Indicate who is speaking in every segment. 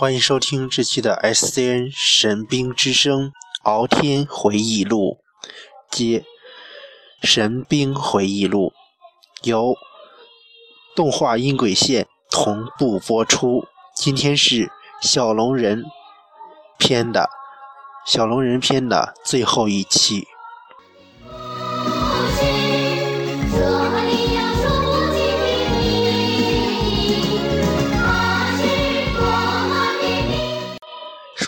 Speaker 1: 欢迎收听这期的 SCN 神兵之声敖天回忆录接神兵回忆录，由动画音轨线同步播出。今天是小龙人篇的小龙人篇的最后一期。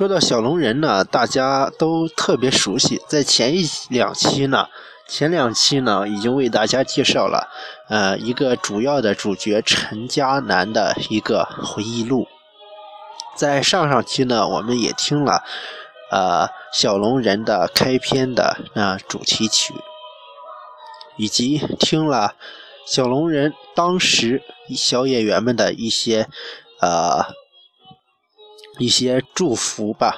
Speaker 1: 说到小龙人呢，大家都特别熟悉。在前一两期呢，前两期呢已经为大家介绍了，呃，一个主要的主角陈家南的一个回忆录。在上上期呢，我们也听了，呃，小龙人的开篇的呃主题曲，以及听了小龙人当时小演员们的一些，呃。一些祝福吧，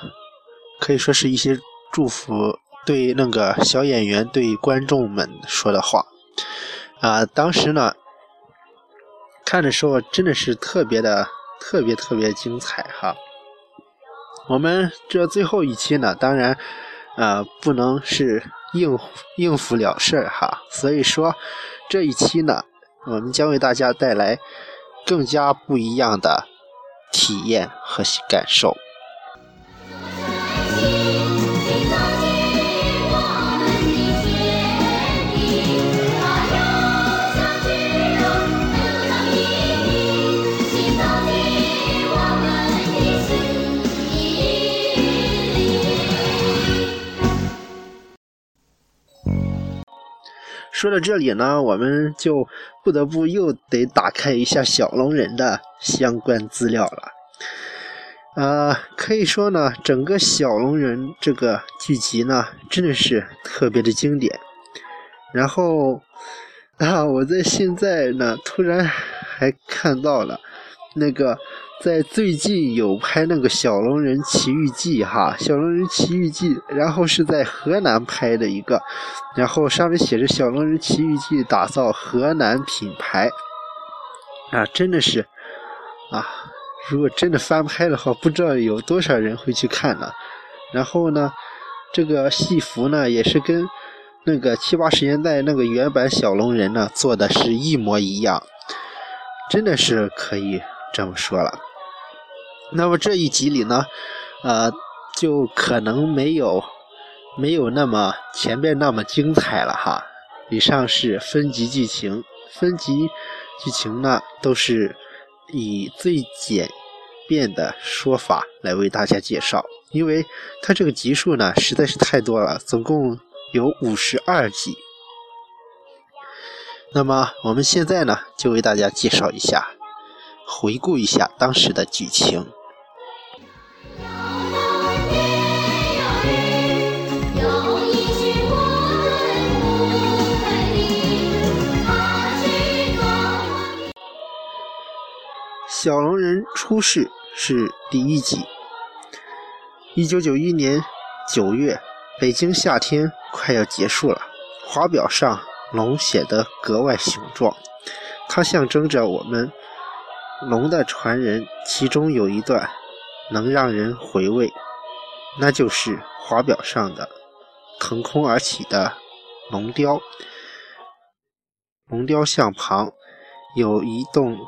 Speaker 1: 可以说是一些祝福，对那个小演员对观众们说的话啊。当时呢，看的时候真的是特别的、特别特别精彩哈。我们这最后一期呢，当然啊不能是应应付了事儿哈，所以说这一期呢，我们将为大家带来更加不一样的。体验和感受。说到这里呢，我们就不得不又得打开一下小龙人的相关资料了。呃，可以说呢，整个小龙人这个剧集呢，真的是特别的经典。然后啊，我在现在呢，突然还看到了那个。在最近有拍那个《小龙人奇遇记》哈，《小龙人奇遇记》，然后是在河南拍的一个，然后上面写着《小龙人奇遇记》打造河南品牌，啊，真的是啊，如果真的翻拍的话，不知道有多少人会去看呢。然后呢，这个戏服呢也是跟那个七八十年代那个原版小龙人呢做的是一模一样，真的是可以这么说了。那么这一集里呢，呃，就可能没有没有那么前面那么精彩了哈。以上是分级剧情，分级剧情呢都是以最简便的说法来为大家介绍，因为它这个集数呢实在是太多了，总共有五十二集。那么我们现在呢就为大家介绍一下，回顾一下当时的剧情。小龙人出世是第一集。一九九一年九月，北京夏天快要结束了。华表上龙显得格外雄壮，它象征着我们龙的传人。其中有一段能让人回味，那就是华表上的腾空而起的龙雕。龙雕像旁有一栋。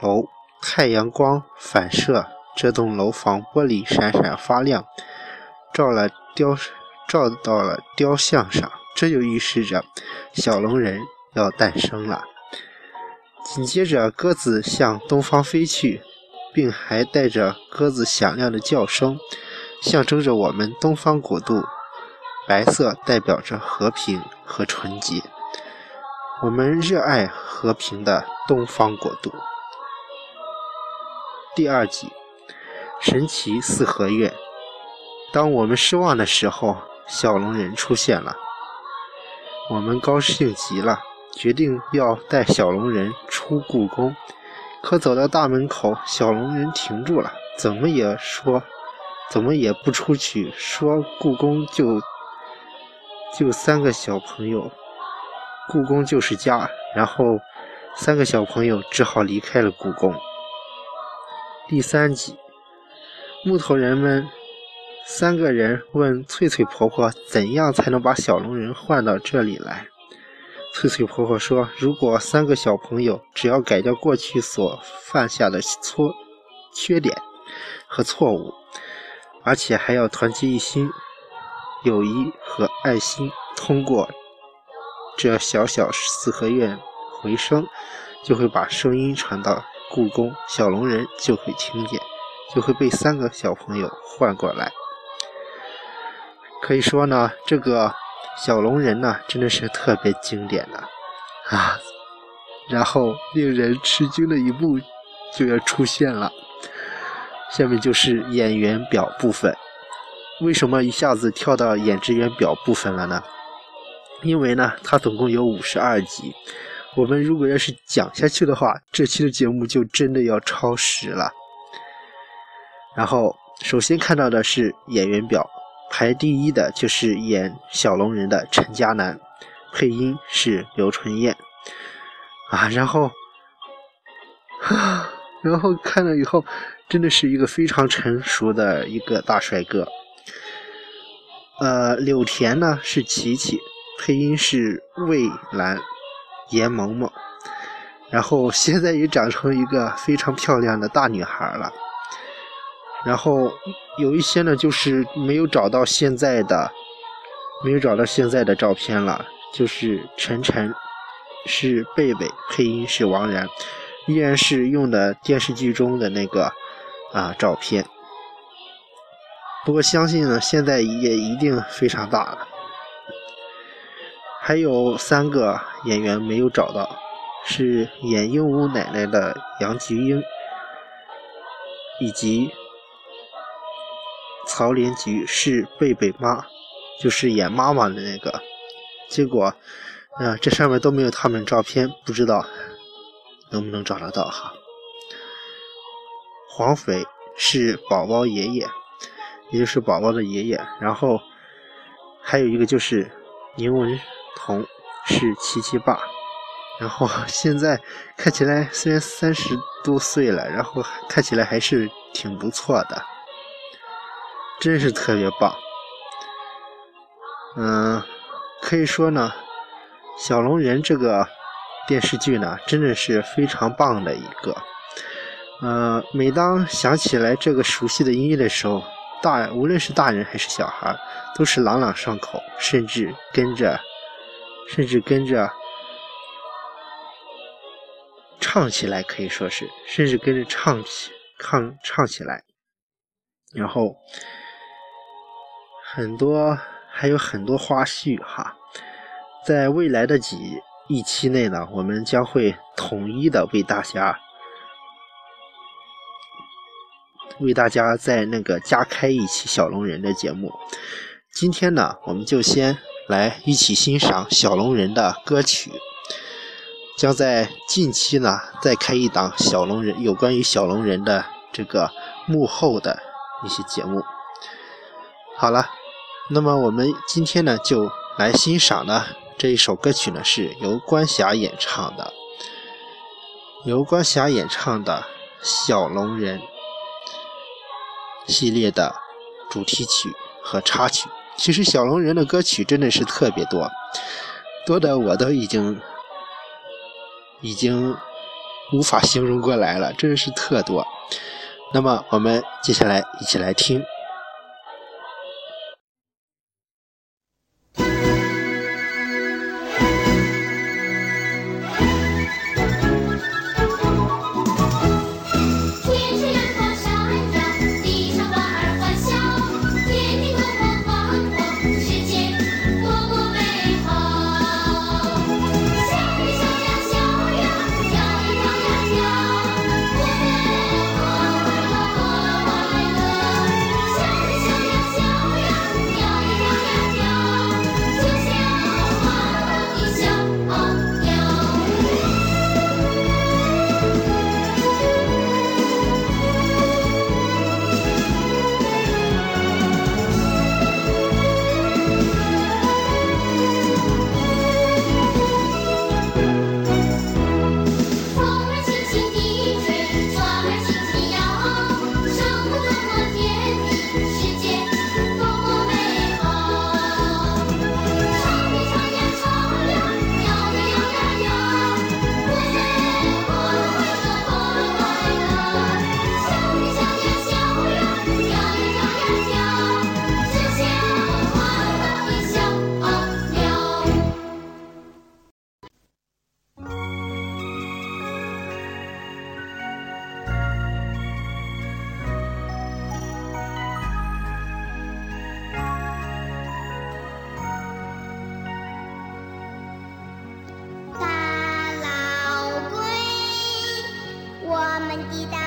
Speaker 1: 楼，太阳光反射这栋楼房玻璃闪闪发亮，照了雕，照到了雕像上，这就预示着小龙人要诞生了。紧接着，鸽子向东方飞去，并还带着鸽子响亮的叫声，象征着我们东方国度。白色代表着和平和纯洁，我们热爱和平的东方国度。第二集，神奇四合院。当我们失望的时候，小龙人出现了。我们高兴极了，决定要带小龙人出故宫。可走到大门口，小龙人停住了，怎么也说，怎么也不出去。说故宫就就三个小朋友，故宫就是家。然后三个小朋友只好离开了故宫。第三集，木头人们三个人问翠翠婆婆怎样才能把小龙人换到这里来。翠翠婆婆说：“如果三个小朋友只要改掉过去所犯下的错、缺点和错误，而且还要团结一心、友谊和爱心，通过这小小四合院回声，就会把声音传到故宫，小龙人就会听见，就会被三个小朋友唤过来。可以说呢，这个。”小龙人呢，真的是特别经典的啊！然后令人吃惊的一幕就要出现了，下面就是演员表部分。为什么一下子跳到演职员表部分了呢？因为呢，它总共有五十二集。我们如果要是讲下去的话，这期的节目就真的要超时了。然后，首先看到的是演员表。排第一的就是演小龙人的陈嘉楠，配音是刘春燕啊，然后，然后看了以后，真的是一个非常成熟的一个大帅哥。呃，柳田呢是琪琪，配音是魏兰、严萌萌，然后现在也长成一个非常漂亮的大女孩了。然后有一些呢，就是没有找到现在的，没有找到现在的照片了。就是晨晨是贝贝，配音是王然，依然是用的电视剧中的那个啊照片。不过相信呢，现在也一定非常大了。还有三个演员没有找到，是演鹦鹉奶奶的杨菊英，以及。曹连菊是贝贝妈，就是演妈妈的那个。结果，啊，这上面都没有他们照片，不知道能不能找得到哈。黄斐是宝宝爷爷，也就是宝宝的爷爷。然后还有一个就是宁文彤是琪琪爸。然后 现在看起来虽然三十多岁了，然后看起来还是挺不错的。真是特别棒，嗯，可以说呢，《小龙人》这个电视剧呢，真的是非常棒的一个。呃，每当想起来这个熟悉的音乐的时候，大无论是大人还是小孩，都是朗朗上口，甚至跟着，甚至跟着唱起来，可以说是，甚至跟着唱起，唱唱起来，然后。很多还有很多花絮哈，在未来的几一期内呢，我们将会统一的为大家为大家在那个加开一期小龙人的节目。今天呢，我们就先来一起欣赏小龙人的歌曲，将在近期呢再开一档小龙人有关于小龙人的这个幕后的一些节目。好了。那么我们今天呢，就来欣赏的这一首歌曲呢，是由关霞演唱的，由关霞演唱的《小龙人》系列的主题曲和插曲。其实《小龙人》的歌曲真的是特别多，多的我都已经已经无法形容过来了，真的是特多。那么我们接下来一起来听。传递。